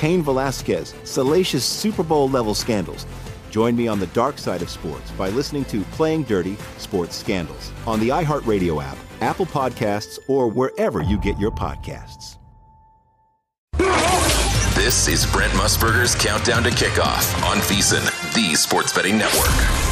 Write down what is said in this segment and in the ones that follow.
Cain Velasquez, salacious Super Bowl level scandals. Join me on the dark side of sports by listening to Playing Dirty Sports Scandals on the iHeartRadio app, Apple Podcasts, or wherever you get your podcasts. This is Brent Musburger's Countdown to Kickoff on VSIN, the Sports Betting Network.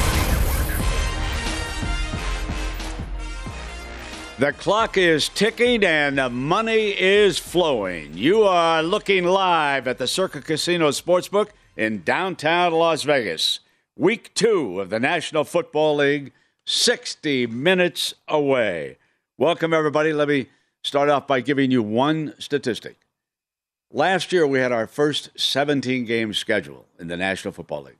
The clock is ticking and the money is flowing. You are looking live at the Circa Casino Sportsbook in downtown Las Vegas. Week two of the National Football League, 60 minutes away. Welcome, everybody. Let me start off by giving you one statistic. Last year, we had our first 17 game schedule in the National Football League.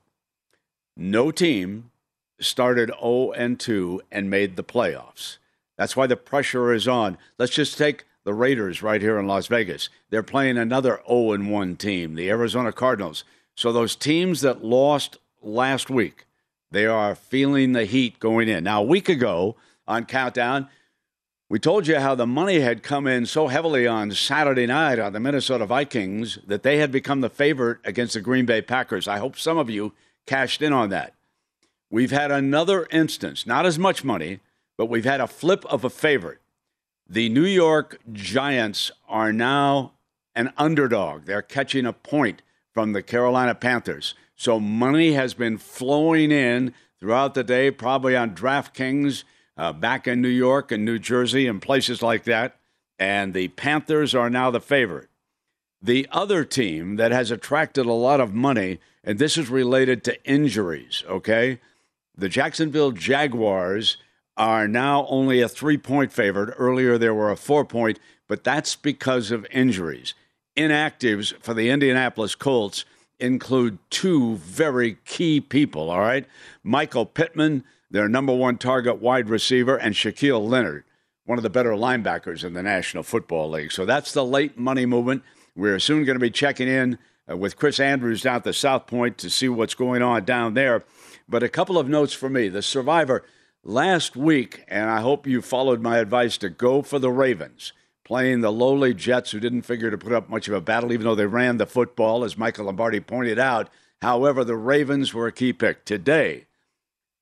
No team started 0 and 2 and made the playoffs. That's why the pressure is on. Let's just take the Raiders right here in Las Vegas. They're playing another 0 1 team, the Arizona Cardinals. So those teams that lost last week, they are feeling the heat going in. Now, a week ago on Countdown, we told you how the money had come in so heavily on Saturday night on the Minnesota Vikings that they had become the favorite against the Green Bay Packers. I hope some of you cashed in on that. We've had another instance, not as much money, but we've had a flip of a favorite. The New York Giants are now an underdog. They're catching a point from the Carolina Panthers. So money has been flowing in throughout the day, probably on DraftKings uh, back in New York and New Jersey and places like that. And the Panthers are now the favorite. The other team that has attracted a lot of money, and this is related to injuries, okay? The Jacksonville Jaguars are now only a three point favorite. Earlier, there were a four point, but that's because of injuries. Inactives for the Indianapolis Colts include two very key people, all right? Michael Pittman, their number one target wide receiver, and Shaquille Leonard, one of the better linebackers in the National Football League. So that's the late money movement. We're soon going to be checking in uh, with Chris Andrews down at the South Point to see what's going on down there. But a couple of notes for me. The Survivor last week, and I hope you followed my advice to go for the Ravens, playing the lowly Jets, who didn't figure to put up much of a battle, even though they ran the football, as Michael Lombardi pointed out. However, the Ravens were a key pick. Today,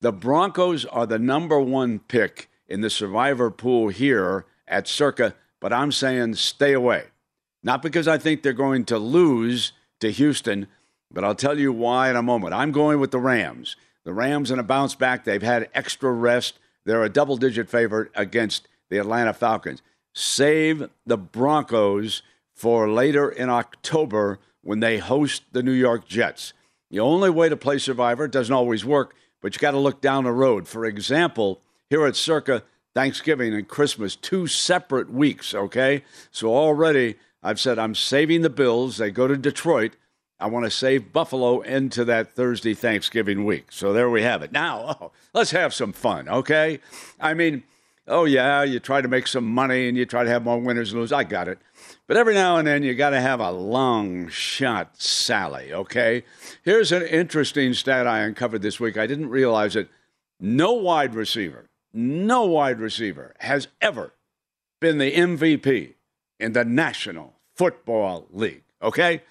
the Broncos are the number one pick in the survivor pool here at Circa, but I'm saying stay away. Not because I think they're going to lose to Houston, but I'll tell you why in a moment. I'm going with the Rams. The Rams in a bounce back. They've had extra rest. They're a double digit favorite against the Atlanta Falcons. Save the Broncos for later in October when they host the New York Jets. The only way to play Survivor doesn't always work, but you got to look down the road. For example, here at Circa, Thanksgiving and Christmas, two separate weeks, okay? So already I've said I'm saving the Bills. They go to Detroit. I want to save Buffalo into that Thursday Thanksgiving week. So there we have it. Now, oh, let's have some fun, okay? I mean, oh, yeah, you try to make some money and you try to have more winners and lose. I got it. But every now and then you got to have a long shot Sally, okay? Here's an interesting stat I uncovered this week. I didn't realize it. No wide receiver no wide receiver has ever been the MVP in the National Football League. Okay?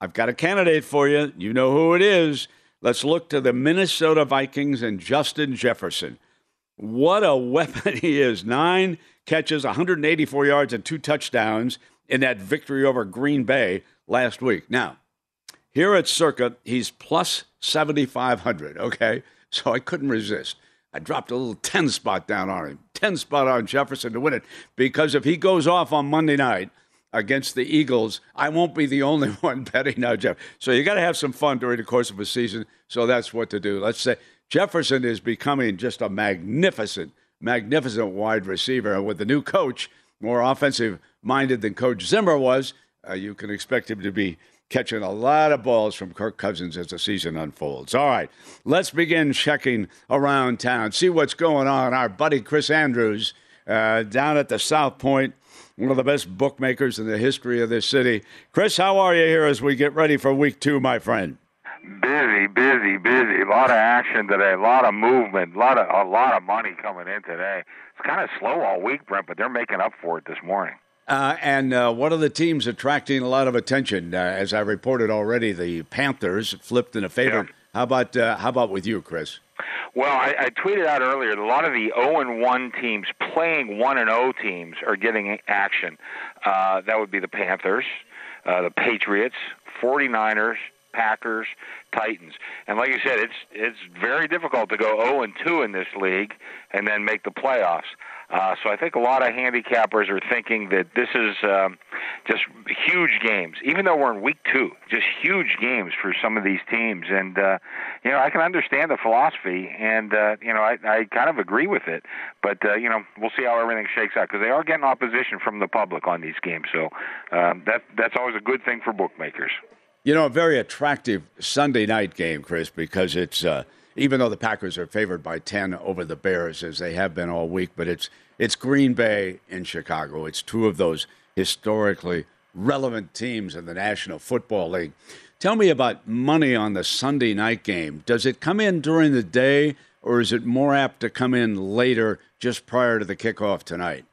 I've got a candidate for you. You know who it is. Let's look to the Minnesota Vikings and Justin Jefferson. What a weapon he is. Nine catches, 184 yards, and two touchdowns in that victory over Green Bay last week. Now, here at Circa, he's plus 7,500, okay? So I couldn't resist. I dropped a little 10 spot down on him, 10 spot on Jefferson to win it. Because if he goes off on Monday night against the Eagles, I won't be the only one betting now, Jeff. So you got to have some fun during the course of a season. So that's what to do. Let's say Jefferson is becoming just a magnificent, magnificent wide receiver. And with the new coach, more offensive minded than Coach Zimmer was, uh, you can expect him to be catching a lot of balls from Kirk Cousins as the season unfolds. All right, let's begin checking around town, see what's going on. Our buddy Chris Andrews uh, down at the South Point, one of the best bookmakers in the history of this city. Chris, how are you here as we get ready for week two, my friend? Busy, busy, busy. A lot of action today. A lot of movement. A lot of a lot of money coming in today. It's kind of slow all week, Brent, but they're making up for it this morning. Uh, and uh, one of the teams attracting a lot of attention, uh, as I reported already, the Panthers flipped in a favor. Yeah. How about uh, how about with you, Chris? Well, I, I tweeted out earlier that a lot of the 0 and 1 teams playing 1 and 0 teams are getting action. Uh, that would be the Panthers, uh, the Patriots, 49ers, Packers, Titans. And like you said, it's it's very difficult to go 0 and 2 in this league and then make the playoffs. Uh, so I think a lot of handicappers are thinking that this is um, just huge games, even though we're in week two, just huge games for some of these teams. And uh, you know, I can understand the philosophy, and uh, you know, I, I kind of agree with it. But uh, you know, we'll see how everything shakes out because they are getting opposition from the public on these games. So um, that that's always a good thing for bookmakers. You know, a very attractive Sunday night game, Chris, because it's. Uh, even though the Packers are favored by 10 over the Bears, as they have been all week, but it's, it's Green Bay and Chicago. It's two of those historically relevant teams in the National Football League. Tell me about money on the Sunday night game. Does it come in during the day, or is it more apt to come in later, just prior to the kickoff tonight?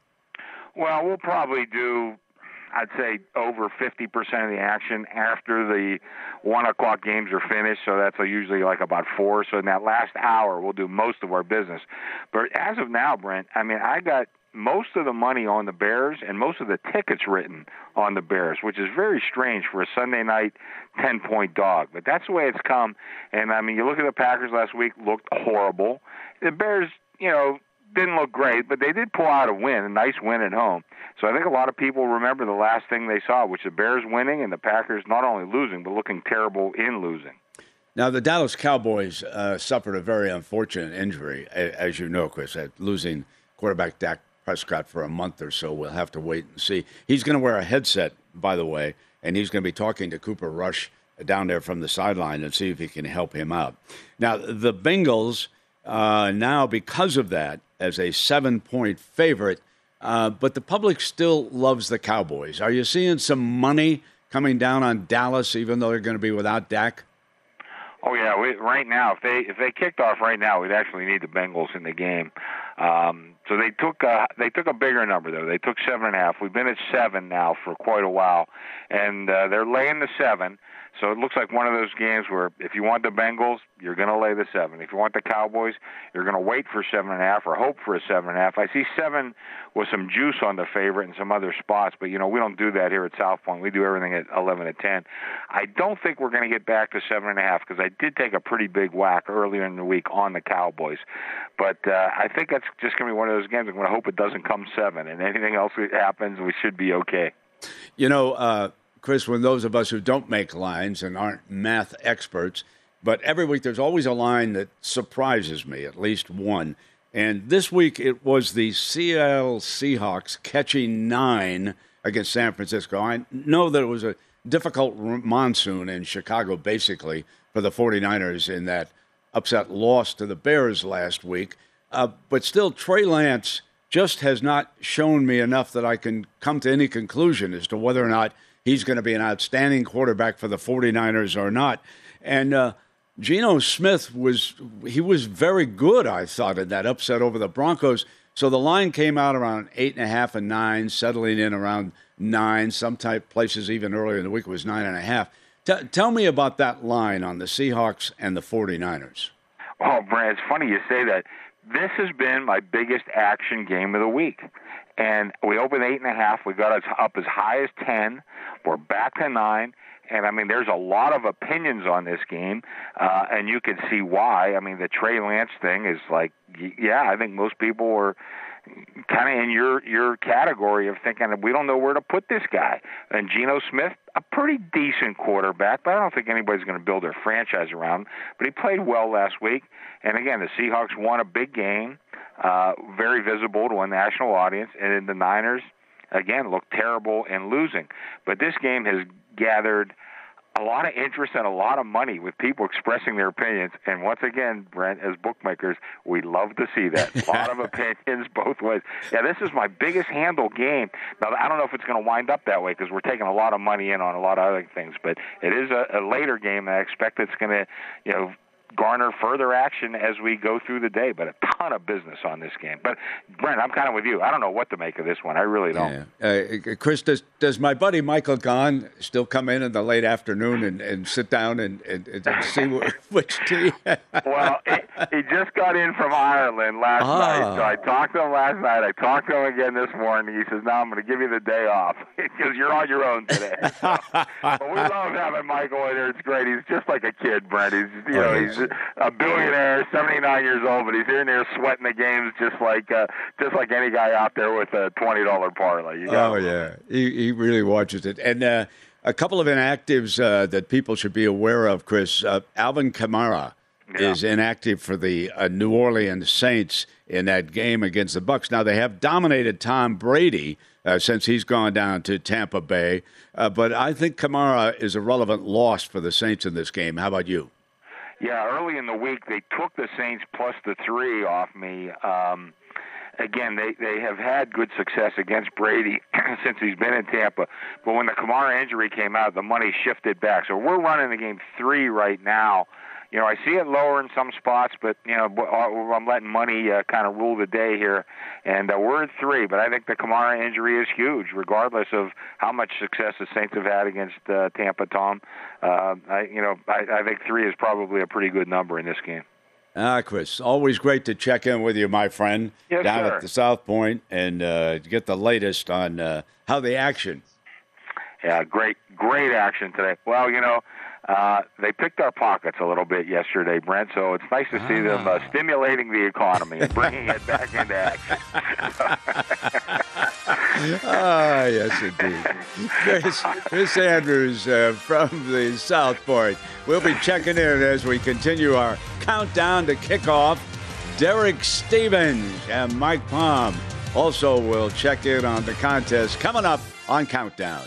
Well, we'll probably do I'd say over 50% of the action after the one o'clock games are finished. So that's usually like about four. So in that last hour, we'll do most of our business. But as of now, Brent, I mean, I got most of the money on the Bears and most of the tickets written on the Bears, which is very strange for a Sunday night 10 point dog. But that's the way it's come. And I mean, you look at the Packers last week, looked horrible. The Bears, you know, didn't look great, but they did pull out a win, a nice win at home. So I think a lot of people remember the last thing they saw, which the Bears winning and the Packers not only losing but looking terrible in losing. Now the Dallas Cowboys uh, suffered a very unfortunate injury, as you know, Chris, at losing quarterback Dak Prescott for a month or so. We'll have to wait and see. He's going to wear a headset, by the way, and he's going to be talking to Cooper Rush down there from the sideline and see if he can help him out. Now the Bengals uh, now, because of that, as a seven point favorite, uh, but the public still loves the Cowboys. Are you seeing some money coming down on Dallas, even though they're going to be without Dak? Oh yeah, we, right now if they if they kicked off right now, we'd actually need the Bengals in the game. Um, so they took a, they took a bigger number though. They took seven and a half. We've been at seven now for quite a while, and uh, they're laying the seven. So it looks like one of those games where if you want the Bengals, you're going to lay the seven. If you want the Cowboys, you're going to wait for seven and a half or hope for a seven and a half. I see seven with some juice on the favorite and some other spots, but you know we don't do that here at South Point. We do everything at eleven to ten. I don't think we're going to get back to seven and a half because I did take a pretty big whack earlier in the week on the Cowboys, but uh, I think that's just going to be one of those games. I'm going to hope it doesn't come seven, and anything else happens, we should be okay. You know. Uh Chris, when those of us who don't make lines and aren't math experts, but every week there's always a line that surprises me, at least one. And this week it was the Seattle Seahawks catching nine against San Francisco. I know that it was a difficult monsoon in Chicago, basically, for the 49ers in that upset loss to the Bears last week. Uh, but still, Trey Lance just has not shown me enough that I can come to any conclusion as to whether or not he's going to be an outstanding quarterback for the 49ers or not. And uh, Geno Smith was he was very good, I thought, in that upset over the Broncos. So the line came out around eight and a half and nine, settling in around nine. Some type places even earlier in the week was nine and a half. T- tell me about that line on the Seahawks and the 49ers. Oh, Brad, it's funny you say that. This has been my biggest action game of the week. And we opened eight and a half. We got up as high as 10. We're back to nine. And I mean, there's a lot of opinions on this game, uh, and you can see why. I mean, the Trey Lance thing is like, yeah, I think most people were kind of in your your category of thinking we don't know where to put this guy. And Geno Smith, a pretty decent quarterback, but I don't think anybody's going to build their franchise around. Him. But he played well last week, and again, the Seahawks won a big game, uh, very visible to a national audience, and then the Niners again looked terrible in losing. But this game has gathered a lot of interest and a lot of money with people expressing their opinions. And once again, Brent, as bookmakers, we love to see that. A lot of opinions both ways. Yeah, this is my biggest handle game. Now, I don't know if it's going to wind up that way because we're taking a lot of money in on a lot of other things, but it is a, a later game. And I expect it's going to, you know, garner further action as we go through the day. But a ton of business on this game. But Brent, I'm kind of with you. I don't know what to make of this one. I really don't. Yeah. Uh, Chris, does does my buddy Michael Gaughan still come in in the late afternoon and, and sit down and, and, and see which team? well, he, he, just got in from Ireland last ah. night, so I talked to him last night. I talked to him again this morning. He says, "No, I'm going to give you the day off because you're on your own today." So, but we love having Michael in here. It's great. He's just like a kid, Brent. He's you know he's a billionaire, 79 years old, but he's here and there sweating the games just like uh, just like any guy out there with a twenty dollar parlay. You oh yeah, he he really watches it, and uh, a couple of inactives uh, that people should be aware of. Chris uh, Alvin Kamara. Yeah. Is inactive for the uh, New Orleans Saints in that game against the Bucks. Now they have dominated Tom Brady uh, since he's gone down to Tampa Bay, but I think Kamara is a relevant loss for the Saints in this game. How about you? Yeah, early in the week they took the Saints plus the three off me. Um, again, they they have had good success against Brady since he's been in Tampa. But when the Kamara injury came out, the money shifted back. So we're running the game three right now you know, I see it lower in some spots, but you know, uh, I'm letting money uh, kind of rule the day here, and uh, we're at three. But I think the Kamara injury is huge, regardless of how much success the Saints have had against uh, Tampa. Tom, uh, I, you know, I, I think three is probably a pretty good number in this game. Ah, Chris, always great to check in with you, my friend, yes, down sir. at the South Point, and uh, get the latest on uh, how the action. Yeah, great, great action today. Well, you know, uh, they picked our pockets a little bit yesterday, Brent. So it's nice to see them uh, ah. stimulating the economy and bringing it back into action. ah, yes, indeed. Chris, Chris Andrews uh, from the South Point. We'll be checking in as we continue our countdown to kickoff. Derek Stevens and Mike Palm also will check in on the contest coming up on Countdown.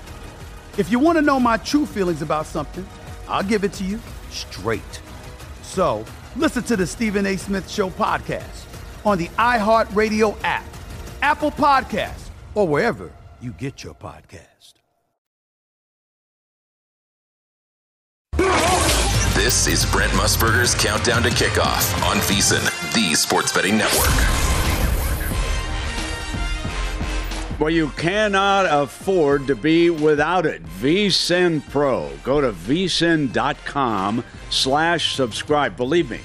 If you want to know my true feelings about something, I'll give it to you straight. So listen to the Stephen A. Smith Show podcast on the iHeartRadio app, Apple Podcasts, or wherever you get your podcast. This is Brent Musburger's Countdown to Kickoff on VSIN, the Sports Betting Network. Well, you cannot afford to be without it. VSIN Pro. Go to vsin.com slash subscribe. Believe me,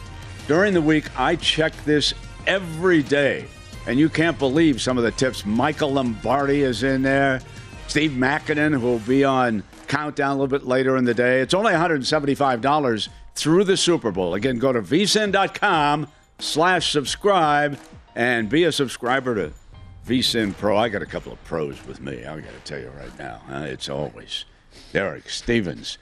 during the week, I check this every day. And you can't believe some of the tips. Michael Lombardi is in there. Steve Makinen, who will be on Countdown a little bit later in the day. It's only $175 through the Super Bowl. Again, go to vsin.com slash subscribe and be a subscriber to VSIN Pro. I got a couple of pros with me. I got to tell you right now. It's always Derek Stevens.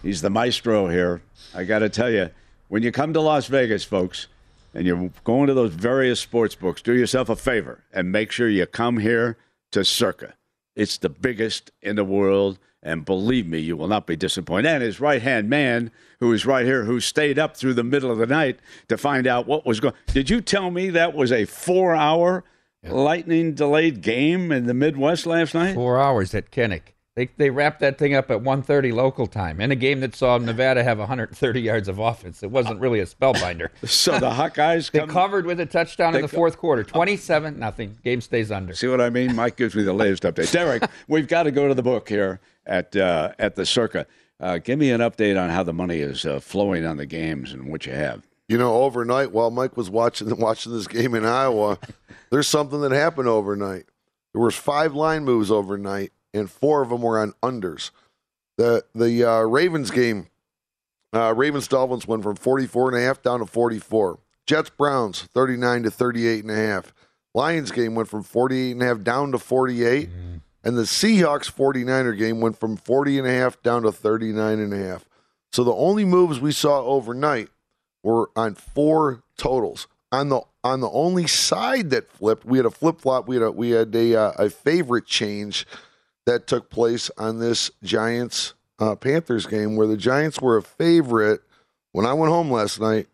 He's the maestro here. I got to tell you, when you come to Las Vegas, folks, and you're going to those various sports books, do yourself a favor and make sure you come here to Circa. It's the biggest in the world, and believe me, you will not be disappointed. And his right hand man, who is right here, who stayed up through the middle of the night to find out what was going. Did you tell me that was a four-hour lightning delayed game in the Midwest last night? Four hours at Kinnick. They, they wrapped that thing up at 1.30 local time in a game that saw Nevada have 130 yards of offense. It wasn't really a spellbinder. So the Hawkeyes they come- covered with a touchdown in the co- fourth quarter. 27 nothing. Game stays under. See what I mean? Mike gives me the latest update. Derek, we've got to go to the book here at uh, at the Circa. Uh, give me an update on how the money is uh, flowing on the games and what you have. You know, overnight while Mike was watching watching this game in Iowa, there's something that happened overnight. There was five line moves overnight, and four of them were on unders. The the uh, Ravens game, uh, Ravens Dolphins went from 44 and a half down to 44. Jets Browns 39 to 38 and a half. Lions game went from 48 and a half down to 48. And the Seahawks 49er game went from 40 and a half down to 39 and a half. So the only moves we saw overnight were on four totals. On the on the only side that flipped, we had a flip flop. We had a we had a uh, a favorite change that took place on this Giants uh, Panthers game, where the Giants were a favorite. When I went home last night,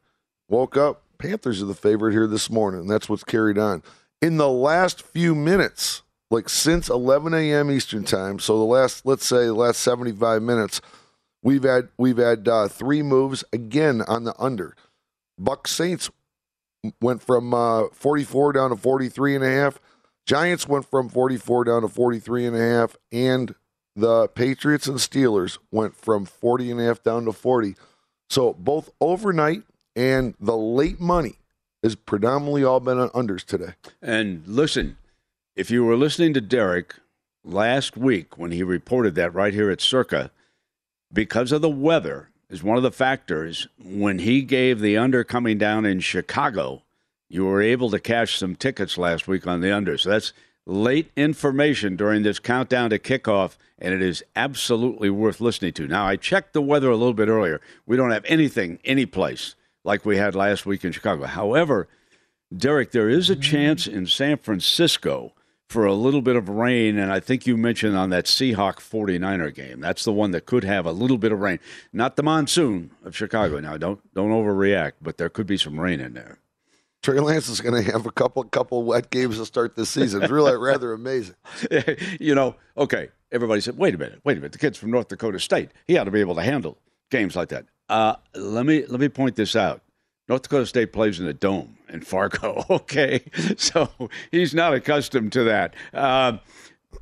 woke up, Panthers are the favorite here this morning. And that's what's carried on. In the last few minutes, like since 11 a.m. Eastern time, so the last let's say the last 75 minutes, we've had we've had uh, three moves again on the under. Buck Saints went from uh, 44 down to 43 and a half. Giants went from 44 down to 43 and a half and the Patriots and Steelers went from 40 and a half down to 40. So both overnight and the late money has predominantly all been on unders today. And listen, if you were listening to Derek last week when he reported that right here at Circa, because of the weather is one of the factors. When he gave the under coming down in Chicago, you were able to cash some tickets last week on the under. So that's late information during this countdown to kickoff, and it is absolutely worth listening to. Now, I checked the weather a little bit earlier. We don't have anything, any place like we had last week in Chicago. However, Derek, there is a chance in San Francisco for a little bit of rain, and I think you mentioned on that Seahawk 49er game. That's the one that could have a little bit of rain. Not the monsoon of Chicago. Now, don't don't overreact, but there could be some rain in there. Trey Lance is going to have a couple couple wet games to start this season. It's really rather amazing. you know, okay, everybody said, wait a minute, wait a minute. The kid's from North Dakota State. He ought to be able to handle games like that. Uh, let me let me point this out. North Dakota State plays in a dome in Fargo. Okay, so he's not accustomed to that. Uh,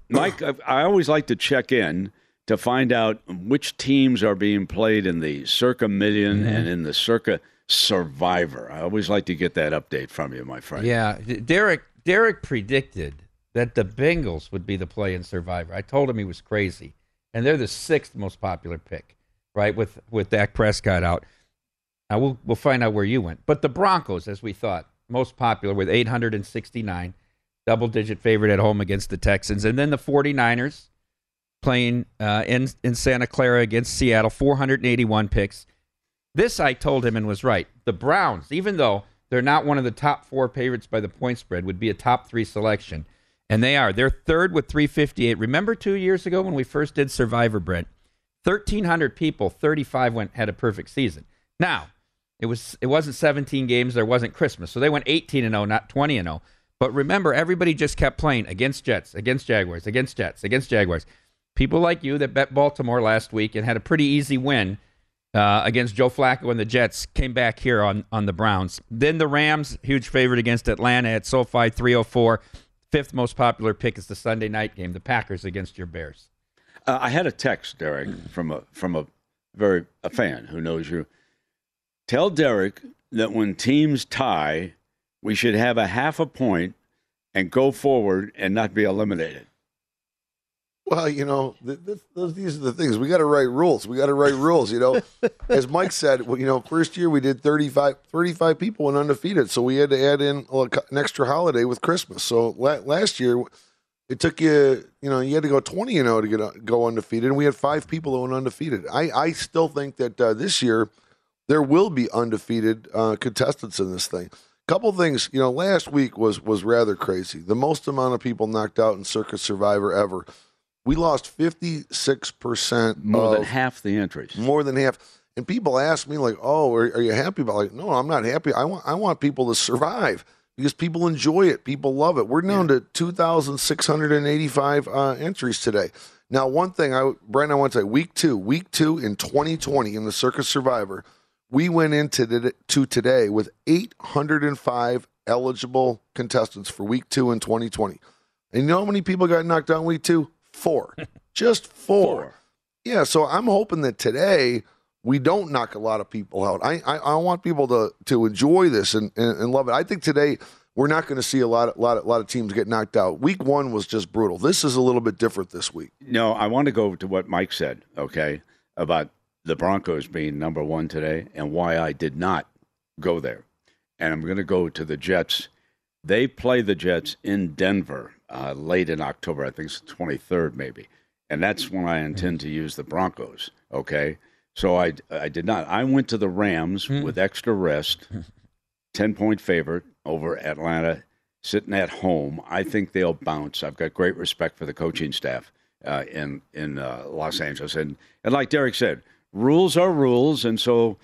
Mike, I always like to check in to find out which teams are being played in the Circa 1000000 Mm-hmm. and in the Circa Survivor. I always like to get that update from you, my friend. Yeah, Derek. Derek predicted that the Bengals would be the play in Survivor. I told him he was crazy, and they're the sixth most popular pick, right? With with Dak Prescott out. Now we'll we'll find out where you went. But the Broncos, as we thought, most popular with 869, double digit favorite at home against the Texans, and then the 49ers playing uh, in in Santa Clara against Seattle, 481 picks. This I told him and was right. The Browns, even though they're not one of the top four favorites by the point spread, would be a top three selection. And they are. They're third with 358. Remember two years ago when we first did Survivor, Brent? 1,300 people, 35 went had a perfect season. Now, it was it wasn't 17 games, there wasn't Christmas. So they went 18 and 0, not 20 and 0. But remember, everybody just kept playing against Jets, against Jaguars, against Jets, against Jaguars. People like you that bet Baltimore last week and had a pretty easy win uh, against Joe Flacco and the Jets came back here on, on the Browns. Then the Rams, huge favorite against Atlanta at SoFi 304. Fifth most popular pick is the Sunday night game, the Packers against your Bears. Uh, I had a text, Derek, from a from a very a fan who knows you. Tell Derek that when teams tie, we should have a half a point and go forward and not be eliminated. Well, you know, th- th- those, these are the things. We got to write rules. We got to write rules. You know, as Mike said, well, you know, first year we did 35, 35 people and undefeated, so we had to add in a- an extra holiday with Christmas. So la- last year, it took you, you know, you had to go twenty and zero to get go undefeated, and we had five people that went undefeated. I, I still think that uh, this year there will be undefeated uh, contestants in this thing. Couple things, you know, last week was was rather crazy. The most amount of people knocked out in Circa Survivor ever. We lost fifty six percent More than half the entries. more than half. And people ask me like, "Oh, are, are you happy about?" It? Like, no, I'm not happy. I want I want people to survive because people enjoy it. People love it. We're down to two thousand six hundred and eighty five uh, entries today. Now, one thing I Brent, I want to say, week two, week two in 2020 in the Circa Survivor, we went into the, to today with 805 eligible contestants for week two in 2020. And you know how many people got knocked out in week two? Four, just four. Yeah, so I'm hoping that today we don't knock a lot of people out. I I, I want people to to enjoy this and, and, and love it. I think today we're not going to see a lot of lot of, lot of teams get knocked out. Week one was just brutal. This is a little bit different this week. No, I want to go to what Mike said, okay, about the Broncos being number one today and why I did not go there. And I'm going to go to the Jets. They play the Jets in Denver uh, late in October. I think it's the 23rd, maybe. And that's when I intend to use the Broncos, okay? So I, I did not. I went to the Rams with extra rest, 10 point favorite over Atlanta, sitting at home. I think they'll bounce. I've got great respect for the coaching staff uh, in in uh, Los Angeles, and and like Derek said, rules are rules, and so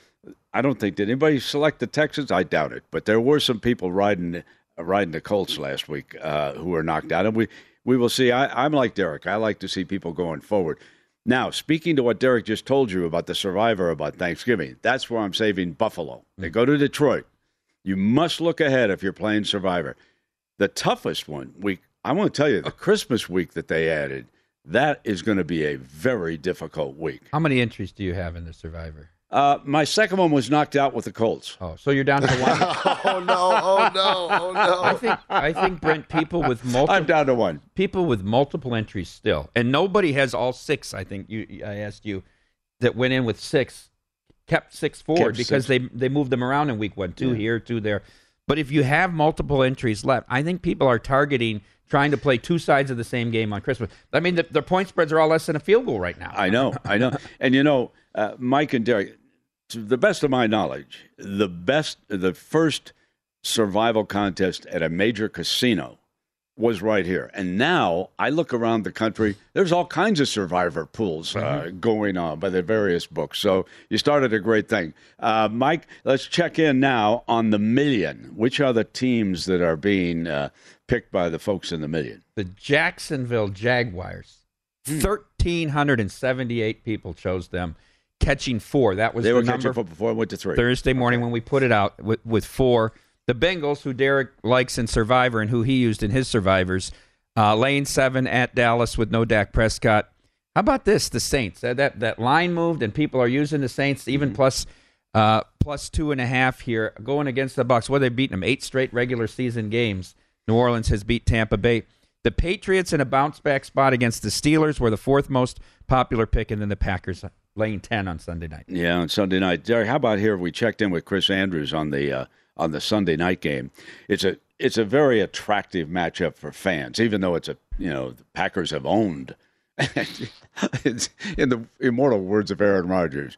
I don't think did anybody select the Texans. I doubt it, but there were some people riding uh, riding the Colts last week uh, who were knocked out, and we we will see. I, I'm like Derek. I like to see people going forward. Now, speaking to what Derek just told you about the Survivor about Thanksgiving, that's where I'm saving Buffalo. They go to Detroit. You must look ahead if you're playing Survivor. The toughest one week, I want to tell you, the Christmas week that they added, that is going to be a very difficult week. How many entries do you have in the Survivor? Uh, my second one was knocked out with the Colts. Oh, so you're down to one. oh no! Oh no! Oh no! I think I think Brent people with multiple. I'm down to one. People with multiple entries still, and nobody has all six. I think you. I asked you that went in with six, kept six forward Kept because six. they they moved them around in week one, two Yeah. here, two there. But if you have multiple entries left, I think people are targeting trying to play two sides of the same game on Christmas. I mean, the, their point spreads are all less than a field goal right now. I know, I know. and you know, uh, Mike and Derek, to the best of my knowledge, the best, the first survival contest at a major casino was right here. And now I look around the country, there's all kinds of survivor pools uh, going on by the various books. So you started a great thing. Uh, Mike, let's check in now on the million. Which are the teams that are being uh, picked by the folks in the million? The Jacksonville Jaguars. Hmm. Thirteen hundred and seventy-eight people chose them, catching four. That was They the were number catching four before it went to three. Thursday morning when we put it out with, with four. The Bengals, who Derek likes in Survivor and who he used in his Survivors, uh, lane seven at Dallas with no Dak Prescott. How about this? The Saints. That that, that line moved, and people are using the Saints Mm-hmm. even plus uh, plus two and a half here, going against the Bucks. What they beaten them eight straight regular season games. New Orleans has beat Tampa Bay. The Patriots in a bounce back spot against the Steelers were the fourth most popular pick, and then the Packers laying ten on Sunday night. Yeah, on Sunday night. Derek, how about here? We checked in with Chris Andrews on the uh, on the Sunday night game. It's a it's a very attractive matchup for fans, even though it's a you know the Packers have owned. it's in the immortal words of Aaron Rodgers.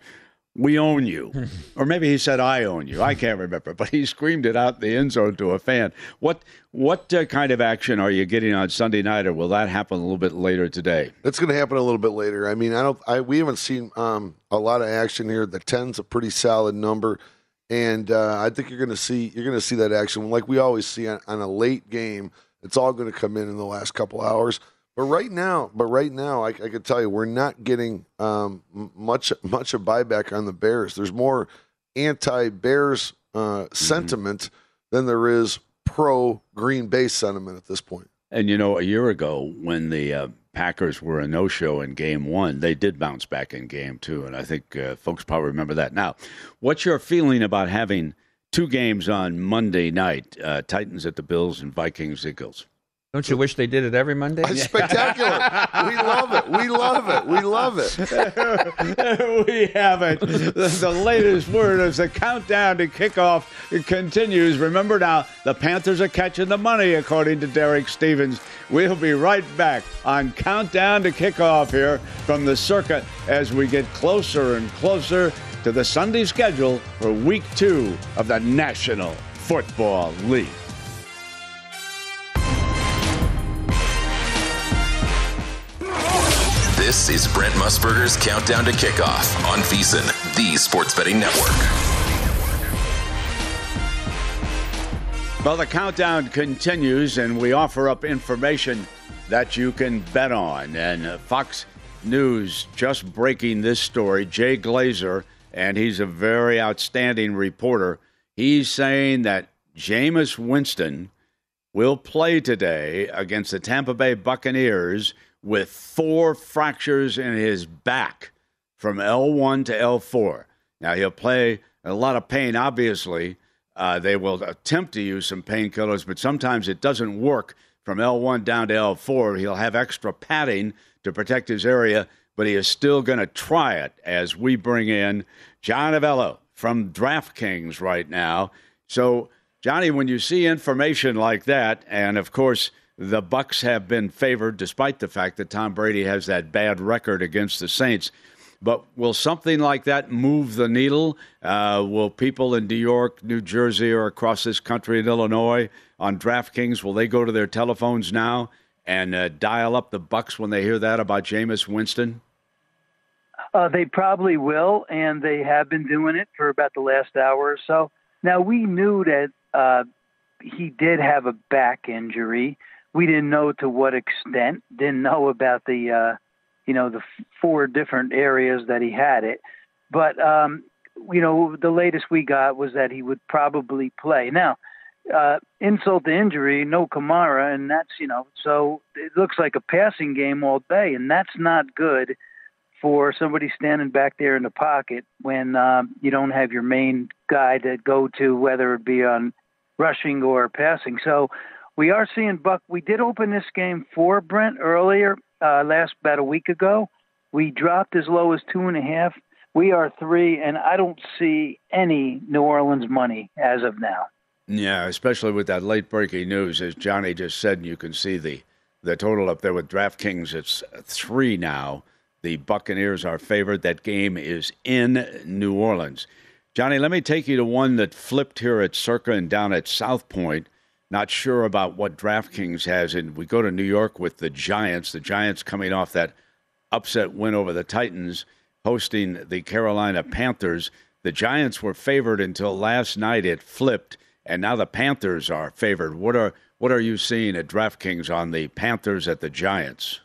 We own you, or maybe he said, "I own you." I can't remember, but he screamed it out in the end zone to a fan. What what uh, kind of action are you getting on Sunday night, or will that happen a little bit later today? It's going to happen a little bit later. I mean, I don't. I we haven't seen um, a lot of action here. The ten's a pretty solid number, and uh, I think you're going to see you're going to see that action like we always see on, on a late game. It's all going to come in in the last couple hours. But right now, but right now, I, I can tell you, we're not getting um, much much of buyback on the Bears. There's more anti-Bears uh, sentiment than there is pro Green Bay sentiment at this point. And you know, a year ago when the uh, Packers were a no-show in Game One, they did bounce back in Game Two, and I think uh, folks probably remember that. Now, what's your feeling about having two games on Monday night? Uh, Titans at the Bills and Vikings Eagles. Don't you wish they did it every Monday? It's spectacular. we love it. We love it. We love it. we have it. The, the latest word as the countdown to kickoff continues. Remember now, the Panthers are catching the money, according to Derek Stevens. We'll be right back on Countdown to Kickoff here from the Circa as we get closer and closer to the Sunday schedule for week two of the National Football League. This is Brent Musburger's Countdown to Kickoff on VSIN, the sports betting network. Well, the countdown continues, and we offer up information that you can bet on. And uh, Fox News just breaking this story. Jay Glazer, and he's a very outstanding reporter. He's saying that Jameis Winston will play today against the Tampa Bay Buccaneers with four fractures in his back from L1 to L4. Now, he'll play a lot of pain, obviously. Uh, they will attempt to use some painkillers, but sometimes it doesn't work from L1 down to L4. He'll have extra padding to protect his area, but he is still going to try it as we bring in John Avello from DraftKings right now. So, Johnny, when you see information like that, and of course, the Bucks have been favored despite the fact that Tom Brady has that bad record against the Saints. But will something like that move the needle? Uh, will people in New York, New Jersey, or across this country in Illinois on DraftKings will they go to their telephones now and uh, dial up the Bucks when they hear that about Jameis Winston? Uh, they probably will, and they have been doing it for about the last hour or so. Now we knew that uh, he did have a back injury. We didn't know to what extent. Didn't know about the, uh, you know, the four different areas that he had it. But um, you know, the latest we got was that he would probably play. Now, uh, insult to injury, no Kamara, and that's you know, so it looks like a passing game all day, and that's not good for somebody standing back there in the pocket when um, you don't have your main guy to go to, whether it be on rushing or passing. So we are seeing Buck. We did open this game for Brent earlier, uh, last about a week ago. We dropped as low as two and a half. We are three, and I don't see any New Orleans money as of now. Yeah, especially with that late breaking news, as Johnny just said, you can see the the total up there with DraftKings. It's three now. The Buccaneers are favored. That game is in New Orleans. Johnny, let me take you to one that flipped here at Circa and down at South Point. Not sure about what DraftKings has. And we go to New York with the Giants. The Giants coming off that upset win over the Titans, hosting the Carolina Panthers. The Giants were favored until last night. It flipped, and now the Panthers are favored. What are what are you seeing at DraftKings on the Panthers at the Giants?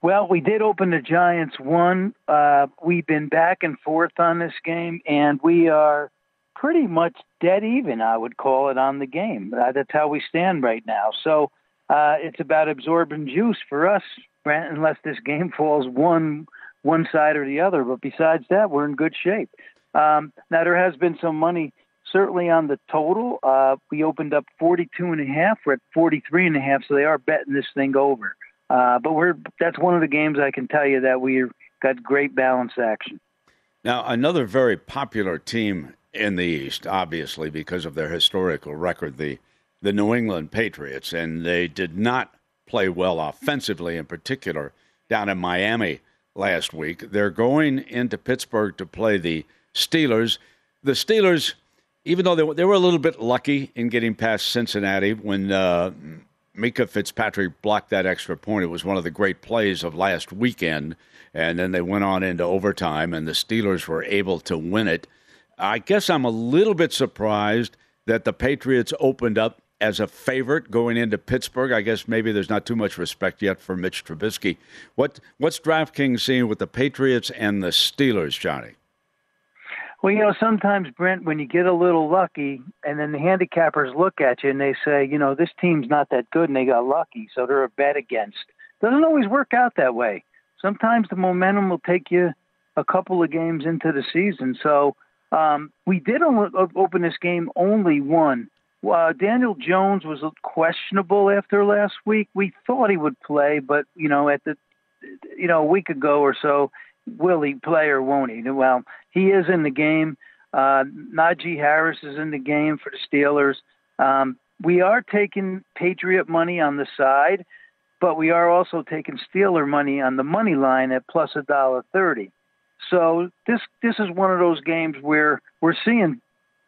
Well, we did open the Giants one. Uh, we've been back and forth on this game, and we are pretty much dead even, I would call it, on the game. Uh, that's how we stand right now. So uh, it's about absorbing juice for us, unless this game falls one one side or the other. But besides that, we're in good shape. Um, now there has been some money certainly on the total. Uh, we opened up 42 and a half. We're at 43 and a half, so they are betting this thing over. Uh, but we're that's one of the games I can tell you that we got great balance action. Now, another very popular team in the East, obviously because of their historical record, the the New England Patriots, and they did not play well offensively, in particular down in Miami last week. They're going into Pittsburgh to play the Steelers. The Steelers, even though they, they were a little bit lucky in getting past Cincinnati when uh, Minkah Fitzpatrick blocked that extra point. It was one of the great plays of last weekend. And then they went on into overtime, and the Steelers were able to win it. I guess I'm a little bit surprised that the Patriots opened up as a favorite going into Pittsburgh. I guess maybe there's not too much respect yet for Mitch Trubisky. What what's DraftKings seeing with the Patriots and the Steelers, Johnny? Well, you know, sometimes Brent, when you get a little lucky, and then the handicappers look at you and they say, you know, this team's not that good, and they got lucky, so they're a bet against. Doesn't always work out that way. Sometimes the momentum will take you a couple of games into the season. So um, we did open this game only one. Uh, Daniel Jones was questionable after last week. We thought he would play, but you know, at the you know a week ago or so, will he play or won't he? Well, he is in the game. Uh, Najee Harris is in the game for the Steelers. Um, we are taking Patriot money on the side, but we are also taking Steeler money on the money line at plus a dollar thirty. So this this is one of those games where we're seeing,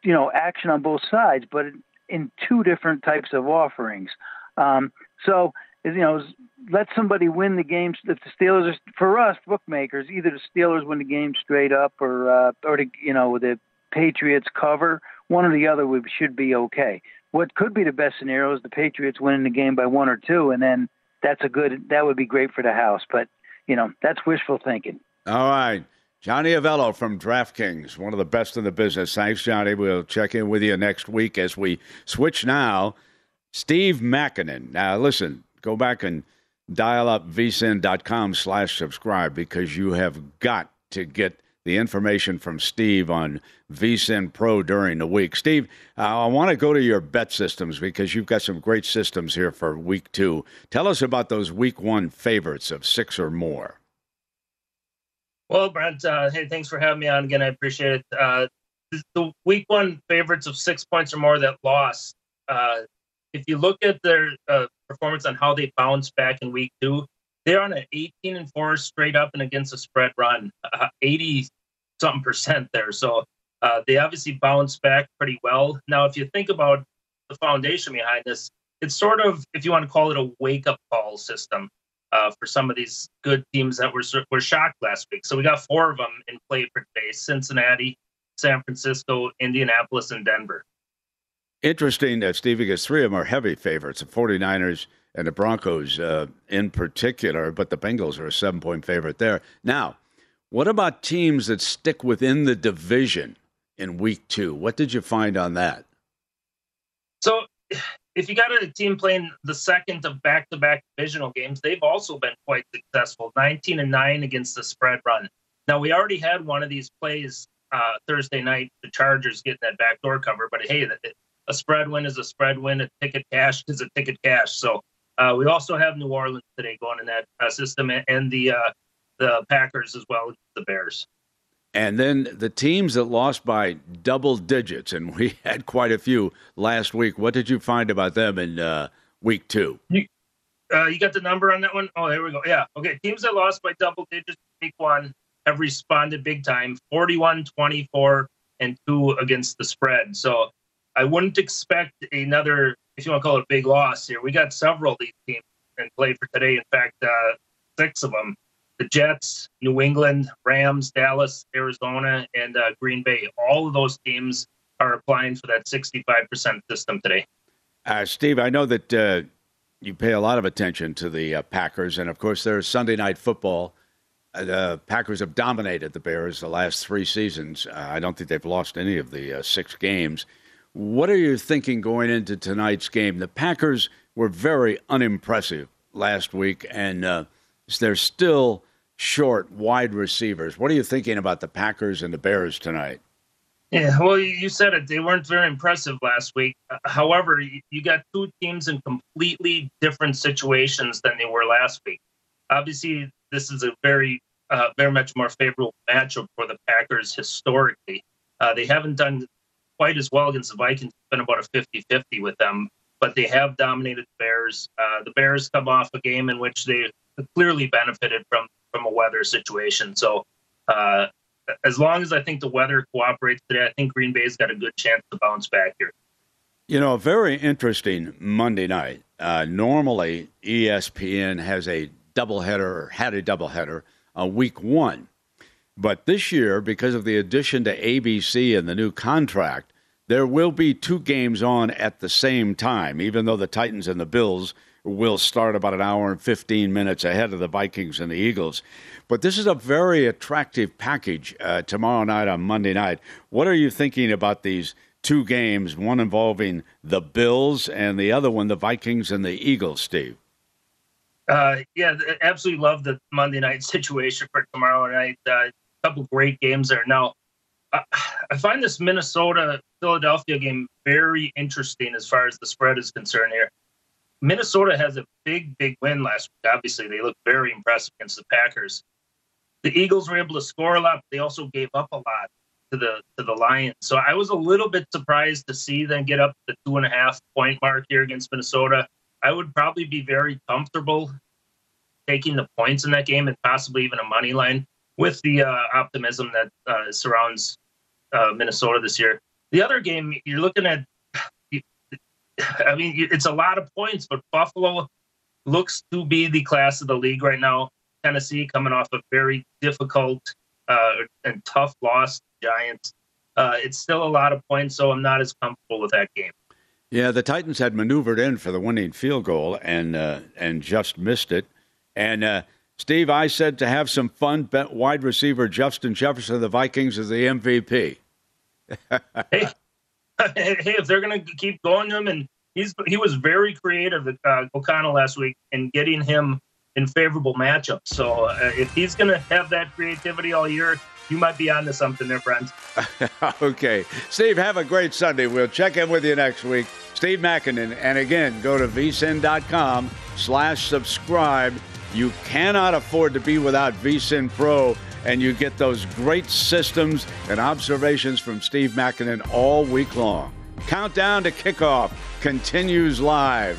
you know, action on both sides, but in two different types of offerings. Um, so you know, let somebody win the game. If the Steelers, are, for us bookmakers, either the Steelers win the game straight up, or uh, or the, you know the Patriots cover. One or the other would, should be okay. What could be the best scenario is the Patriots winning the game by one or two, and then that's a good. That would be great for the house. But you know, that's wishful thinking. All right. Johnny Avello from DraftKings, one of the best in the business. Thanks, Johnny. We'll check in with you next week as we switch now. Steve Makinen. Now, listen, go back and dial up vsin.com slash subscribe because you have got to get the information from Steve on vsin Pro during the week. Steve, uh, I want to go to your bet systems because you've got some great systems here for week two. Tell us about those week one favorites of six or more. Well, Brent, uh, hey, thanks for having me on again. I appreciate it. Uh, the week one favorites of six points or more that lost. Uh, if you look at their uh, performance on how they bounced back in week two, they're on an 18 and four straight up and against a spread run, uh, 80 something percent there. So uh, they obviously bounced back pretty well. Now, if you think about the foundation behind this, it's sort of, if you want to call it a wake up call system uh, for some of these good teams that were were shocked last week. So we got four of them in play for today: Cincinnati, San Francisco, Indianapolis, and Denver. Interesting that Steve, because three of them are heavy favorites: the 49ers and the Broncos uh, in particular, but the Bengals are a seven-point favorite there. Now, what about teams that stick within the division in Week Two? What did you find on that? So if you got a team playing the second of back-to-back divisional games, they've also been quite successful. 19 and nine against the spread run. Now we already had one of these plays uh, Thursday night. The Chargers getting that backdoor cover, but hey, a spread win is a spread win. A ticket cash is a ticket cash. So uh, we also have New Orleans today going in that uh, system, and the uh, the Packers as well as the Bears. And then the teams that lost by double digits, and we had quite a few last week. What did you find about them in uh, week two? You, uh, you got the number on that one? Oh, there we go. Yeah. Okay. Teams that lost by double digits week one have responded big time 41, 24, and two against the spread. So I wouldn't expect another, if you want to call it a big loss here. We got several of these teams in play for today. In fact, uh, six of them the Jets, New England, Rams, Dallas, Arizona, and uh, Green Bay. All of those teams are applying for that 65% system today. Uh, Steve, I know that uh, you pay a lot of attention to the uh, Packers, and of course, there's Sunday night football. Uh, the Packers have dominated the Bears the last three seasons. Uh, I don't think they've lost any of the six games. What are you thinking going into tonight's game? The Packers were very unimpressive last week, and they're still short wide receivers. What are you thinking about the Packers and the Bears tonight? Yeah, well, you said it. They weren't very impressive last week. Uh, however, you got two teams in completely different situations than they were last week. Obviously, this is a very, uh, very much more favorable matchup for the Packers historically. Uh, they haven't done quite as well against the Vikings. It's been about a 50 50 with them, but they have dominated the Bears. Uh, the Bears come off a game in which they clearly benefited from from a weather situation. So uh, as long as I think the weather cooperates today, I think Green Bay's got a good chance to bounce back here. You know, a very interesting Monday night. Uh, normally, ESPN has a doubleheader or had a doubleheader uh, week one. But this year, because of the addition to ABC and the new contract, there will be two games on at the same time, even though the Titans and the Bills will start about an hour and 15 minutes ahead of the Vikings and the Eagles. But this is a very attractive package uh, tomorrow night on Monday night. What are you thinking about these two games, one involving the Bills and the other one, the Vikings and the Eagles, Steve? Uh, yeah, absolutely love the Monday night situation for tomorrow night. A uh, couple great games there. Now, I find this Minnesota Philadelphia game very interesting as far as the spread is concerned here. Minnesota has a big, big win last week. Obviously, they look very impressive against the Packers. The Eagles were able to score a lot, but they also gave up a lot to the to the Lions. So I was a little bit surprised to see them get up the two and a half point mark here against Minnesota. I would probably be very comfortable taking the points in that game and possibly even a money line with the uh, optimism that uh, surrounds uh, Minnesota this year. The other game, you're looking at I mean, it's a lot of points, but Buffalo looks to be the class of the league right now. Tennessee coming off a very difficult uh, and tough loss to Giants. Uh, it's still a lot of points, so I'm not as comfortable with that game. Yeah, the Titans had maneuvered in for the winning field goal and uh, and just missed it. And uh, Steve, I said to have some fun. Bet wide receiver Justin Jefferson of the Vikings is the MVP. hey, hey, if they're going to keep going to him, and he's he was very creative, uh, O'Connell last week in getting him in favorable matchups. So uh, if he's going to have that creativity all year, you might be onto something there, friends. okay, Steve, have a great Sunday. We'll check in with you next week. Steve Makinen, and again, go to vsin.com slash subscribe. You cannot afford to be without vsin Pro and you get those great systems and observations from Steve Makinen all week long. Countdown to kickoff continues live.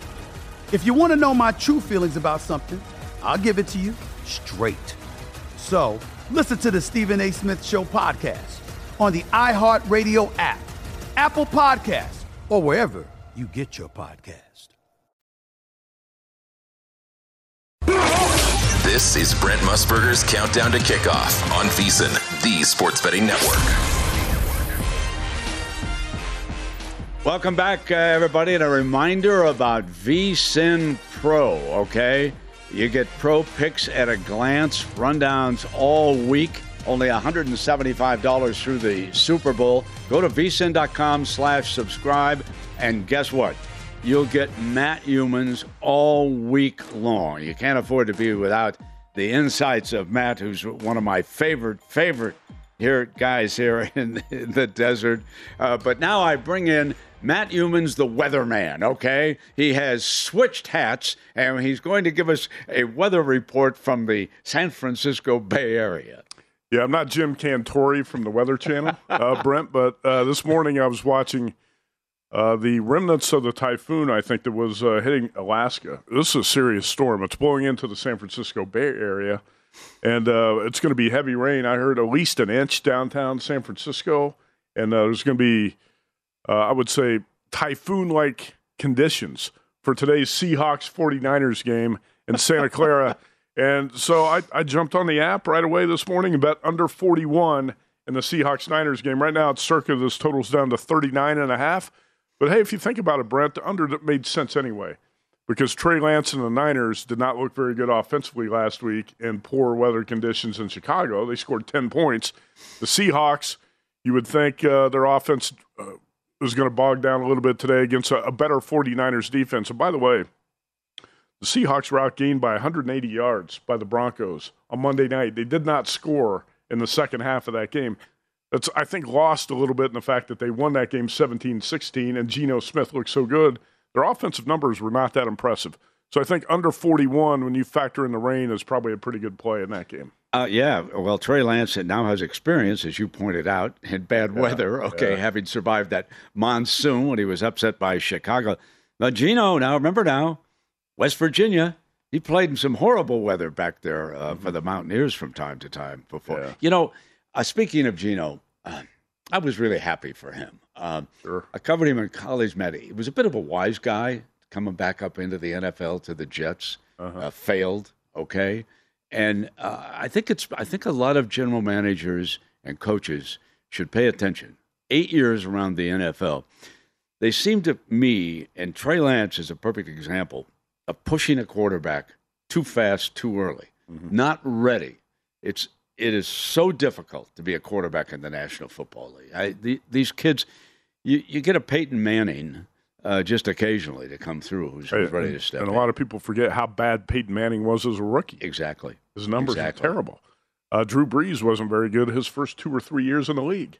If you want to know my true feelings about something, I'll give it to you straight. So listen to the Stephen A. Smith Show podcast on the iHeartRadio app, Apple Podcasts, or wherever you get your podcast. This is Brent Musburger's Countdown to Kickoff on VSIN, the Sports Betting Network. Welcome back, uh, everybody, and a reminder about VSIN Pro, okay? You get pro picks at a glance, rundowns all week, only $175 through the Super Bowl. Go to vsin.com slash subscribe, and guess what? You'll get Matt Youmans all week long. You can't afford to be without the insights of Matt, who's one of my favorite, favorite here guys here in, in the desert. Uh, but now I bring in Matt Youmans, the weatherman, okay? He has switched hats and he's going to give us a weather report from the San Francisco Bay Area. Yeah, I'm not Jim Cantore from the Weather Channel, uh, Brent, but uh, this morning I was watching uh, the remnants of the typhoon, I think, that was uh, hitting Alaska. This is a serious storm. It's blowing into the San Francisco Bay Area, and uh, it's going to be heavy rain. I heard at least an inch downtown San Francisco, and uh, there's going to be, I would say, typhoon like conditions for today's Seahawks 49ers game in Santa Clara. and so I, I jumped on the app right away this morning and bet under 41 in the Seahawks Niners game. Right now, it's circa this totals down to 39 and a half. But hey, if you think about it, Brent, the under made sense anyway because Trey Lance and the Niners did not look very good offensively last week in poor weather conditions in Chicago. They scored 10 points. The Seahawks, you would think uh, their offense uh, was going to bog down a little bit today against a, a, better 49ers defense. And by the way, the Seahawks were outgained by 180 yards by the Broncos on Monday night. They did not score in the second half of that game. That's, I think, lost a little bit in the fact that they won that game 17 16 and Geno Smith looked so good. Their offensive numbers were not that impressive. So I think under 41, when you factor in the rain, is probably a pretty good play in that game. Uh, yeah, well, Trey Lance now has experience, as you pointed out, in bad Yeah, weather. Okay, yeah. having survived that monsoon when he was upset by Chicago. But Geno, now remember now, West Virginia, he played in some horrible weather back there uh, for the Mountaineers from time to time before. You know, uh, speaking of Geno, uh, I was really happy for him. Um, sure. I covered him in college, Matt. He was a bit of a wise guy coming back up into the NFL to the Jets. Uh-huh. uh, failed. Okay, and uh, I think it's I think a lot of general managers and coaches should pay attention. Eight years around the NFL, they seem to me, and Trey Lance is a perfect example of pushing a quarterback too fast, too early, not ready. It's it is so difficult to be a quarterback in the National Football League. I, the, these kids, you, you get a Peyton Manning uh, just occasionally to come through who's, ready to step and in. a lot of people forget how bad Peyton Manning was as a rookie. Exactly. His numbers Exactly. are terrible. Uh, Drew Brees wasn't very good his first two or three years in the league.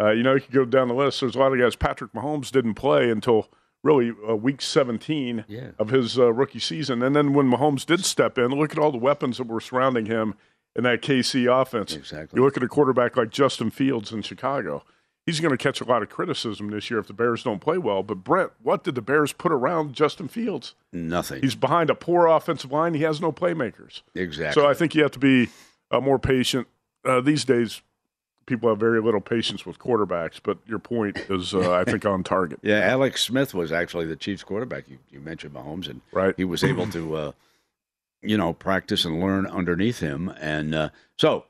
Uh, you know, you could go down the list. There's a lot of guys. Patrick Mahomes didn't play until really uh, week 17 Yeah. of his uh, rookie season. And then when Mahomes did step in, look at all the weapons that were surrounding him in that KC offense. Exactly. You look at a quarterback like Justin Fields in Chicago. He's going to catch a lot of criticism this year if the Bears don't play well. But Brent, what did the Bears put around Justin Fields? Nothing. He's behind a poor offensive line. He has no playmakers. Exactly. So I think you have to be uh, more patient. Uh, these days, people have very little patience with quarterbacks. But your point is, uh, I think, on target. Yeah, Alex Smith was actually the Chiefs quarterback. You, you mentioned Mahomes, and right. he was able to, uh, you know, practice and learn underneath him. And uh, so,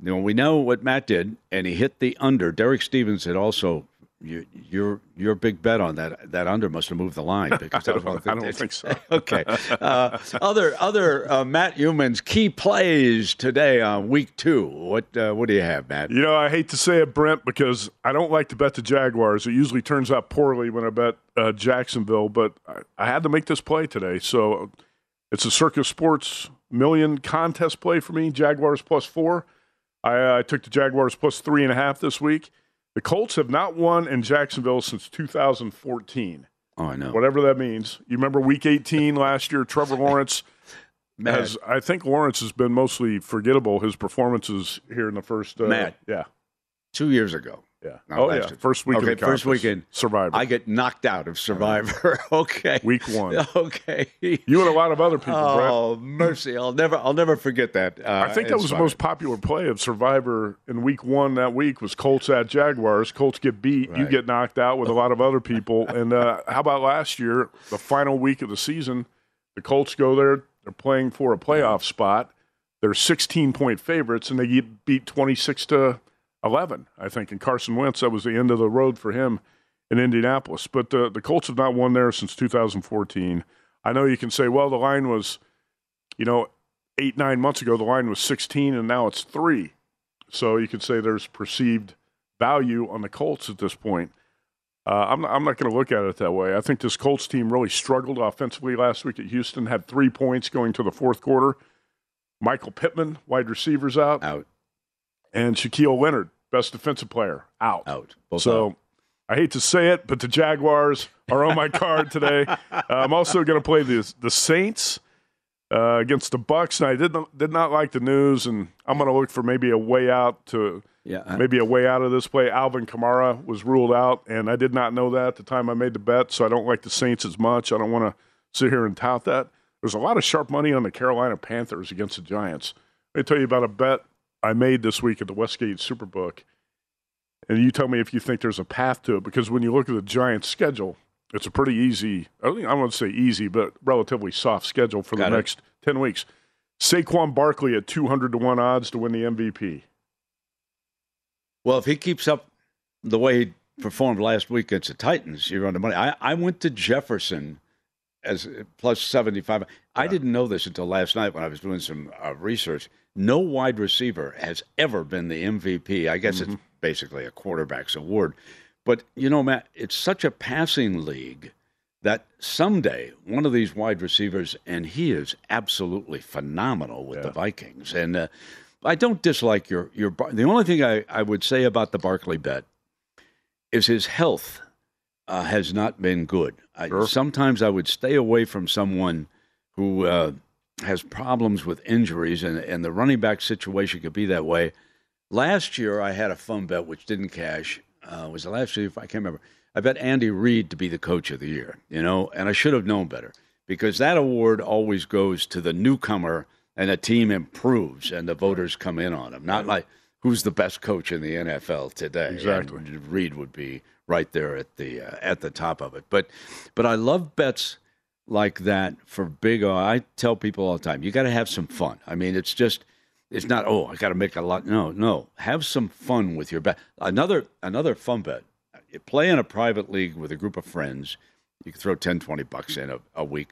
you know, we know what Matt did, and he hit the under. Derek Stevens had also. You, your your big bet on that that under must have moved the line because that was one of the I don't think so. okay. Uh, other other uh, Matt Youmans' key plays today on week two. What uh, what do you have, Matt? You know, I hate to say it, Brent, because I don't like to bet the Jaguars. It usually turns out poorly when I bet uh, Jacksonville, but I, I had to make this play today. So it's a Circa Sports million contest play for me. Jaguars plus four. I, I took the Jaguars plus three and a half this week. The Colts have not won in Jacksonville since 2014. Oh, I know. Whatever that means. You remember Week 18 last year? Trevor Lawrence has. I think Lawrence has been mostly forgettable. His performances here in the first. Uh, Matt. yeah, two years ago. Yeah. Not oh yeah. year. First week. Okay, first weekend. Survivor. I get knocked out of Survivor. okay. Week one. Okay. You and a lot of other people, Brent. Oh mercy! I'll never, I'll never forget that. Uh, I think that was the most popular play of Survivor in week one that week was Colts at Jaguars. Colts get beat, you get knocked out with a lot of other people. And uh, how about last year, the final week of the season, the Colts go there, they're playing for a playoff spot. They're 16 point favorites, and they get beat 26 to 11, I think. And Carson Wentz, that was the end of the road for him in Indianapolis. But the, the Colts have not won there since 2014. I know you can say, well, the line was, you know, eight, nine months ago, the line was 16, and now it's three. So you could say there's perceived value on the Colts at this point. Uh, I'm not, I'm not going to look at it that way. I think this Colts team really struggled offensively last week at Houston, had three points going to the fourth quarter. Michael Pittman, wide receivers out. Out. And Shaquille Leonard, best defensive player, out. Out. Both so out. I hate to say it, but the Jaguars are on my card today. Uh, I'm also going to play the the Saints uh, against the Bucs, and I did not, did not like the news, and I'm going to look for maybe a way out to Yeah, maybe a way out of this play. Alvin Kamara was ruled out, and I did not know that at the time I made the bet, so I don't like the Saints as much. I don't want to sit here and tout that. There's a lot of sharp money on the Carolina Panthers against the Giants. Let me tell you about a bet I made this week at the Westgate Superbook and you tell me if you think there's a path to it. Because when you look at the Giants' schedule, it's a pretty easy. I don't, I won't say easy, but relatively soft schedule for Got the it. next ten weeks. Saquon Barkley at two hundred to one odds to win the MVP. Well, if he keeps up the way he performed last week against the Titans, you're on the money. I, I went to Jefferson as plus 75. I didn't know this until last night when I was doing some uh, research. No wide receiver has ever been the MVP. I guess it's basically a quarterback's award. But, you know, Matt, it's such a passing league that someday one of these wide receivers, and he is absolutely phenomenal with the Vikings. And uh, I don't dislike your your. Bar- The only thing I, I would say about the Barkley bet is his health uh, has not been good. I, Sometimes I would stay away from someone who uh, has problems with injuries, and and the running back situation could be that way. Last year, I had a fun bet which didn't cash. Uh, was the last year? If I can't remember. I bet Andy Reid to be the coach of the year. You know, and I should have known better because that award always goes to the newcomer, and the team improves, and the voters come in on him. Not like who's the best coach in the NFL today. Exactly. And Reid would be right there at the uh, at the top of it. But but I love bets like that for big. uh, I tell people all the time, you got to have some fun. I mean, it's just, it's not. Oh, I got to make a lot. No, no. Have some fun with your bet. Another another fun bet. You play in a private league with a group of friends. You can throw 10, 20 bucks in a, a week.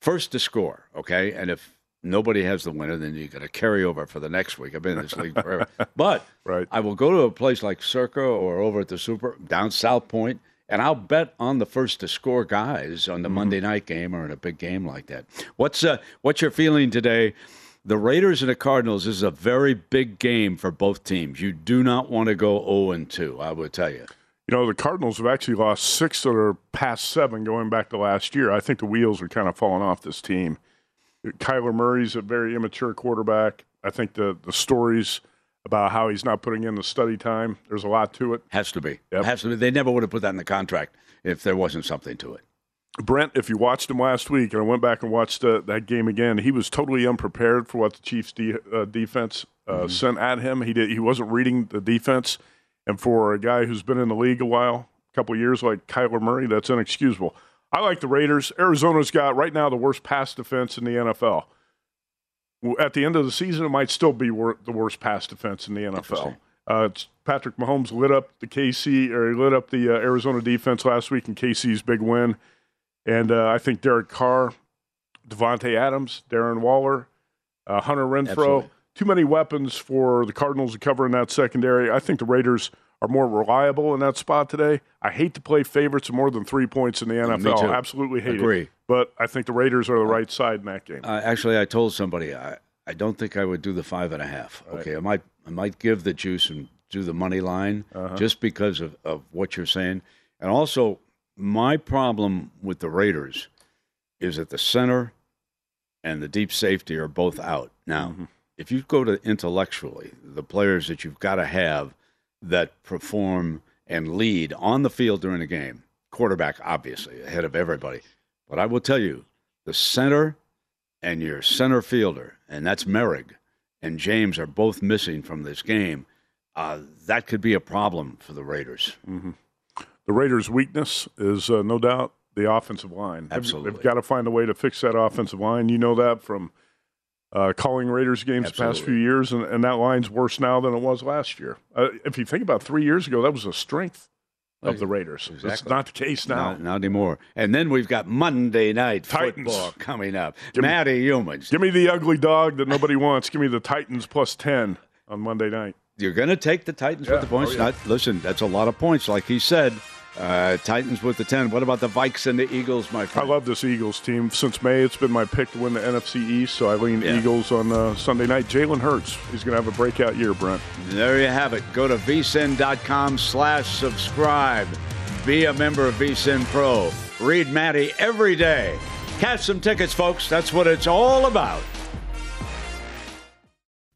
First to score, okay? And if nobody has the winner, then you got to carry over for the next week. I've been in this league forever. But right. I will go to a place like Circa or over at the Super down South Point, and I'll bet on the first to score guys on the Monday night game or in a big game like that. What's uh, what's your feeling today? The Raiders and the Cardinals is a very big game for both teams. You do not want to go 0 and 2, I would tell you. You know, the Cardinals have actually lost six of their past seven going back to last year. I think the wheels are kind of falling off this team. Kyler Murray's a very immature quarterback. I think the, the stories about how he's not putting in the study time, there's a lot to it. Has to be. Has to be. They never would have put that in the contract if there wasn't something to it. Brent, if you watched him last week, and I went back and watched uh, that game again, he was totally unprepared for what the Chiefs' de- uh, defense uh, Mm-hmm. sent at him. He did. He wasn't reading the defense, and for a guy who's been in the league a while, a couple years like Kyler Murray, that's inexcusable. I like the Raiders. Arizona's got right now the worst pass defense in the NFL. At the end of the season, it might still be wor- the worst pass defense in the NFL. Uh, Patrick Mahomes lit up the KC or he lit up the uh, Arizona defense last week in KC's big win, and uh, I think Derek Carr, Davante Adams, Darren Waller, uh, Hunter Renfrow, Absolutely. Too many weapons for the Cardinals to cover in that secondary. I think the Raiders are more reliable in that spot today. I hate to play favorites of more than three points in the me NFL. too. Absolutely hate Agree. it. But I think the Raiders are the right side in that game. Uh, actually, I told somebody I, I don't think I would do the five and a half. Okay, I might I might give the juice and do the money line Uh-huh. just because of, of what you're saying. And also, my problem with the Raiders is that the center and the deep safety are both out. Now, Mm-hmm. If you go to intellectually, the players that you've got to have that perform and lead on the field during the game, quarterback obviously ahead of everybody. But I will tell you, the center and your center fielder, and that's Moehrig and James are both missing from this game. Uh, that could be a problem for the Raiders. Mm-hmm. The Raiders' weakness is uh, no doubt the offensive line. They've- Absolutely. They've got to find a way to fix that offensive line. You know that from uh, calling Raiders games the past few years, and, and that line's worse now than it was last year. Uh, if you think about three years ago, that was a strength of the Raiders. That's not the case now. Not, not anymore. And then we've got Monday night Titans. football coming up. Give me- Matty Youmans. Give me the ugly dog that nobody wants. Give me the Titans plus 10 on Monday night. You're going to take the Titans Yeah. with the points. Oh, yeah. Not, listen, that's a lot of points, like he said. Uh, Titans with the 10. What about the Vikes and the Eagles, my friend? I love this Eagles team. Since May, it's been my pick to win the NFC East, so I lean Yeah. Eagles on uh, Sunday night. Jalen Hurts, he's going to have a breakout year, Brent. There you have it. Go to vsin.com slash subscribe. Be a member of vsin Pro. Read Matty every day. Catch some tickets, folks. That's what it's all about.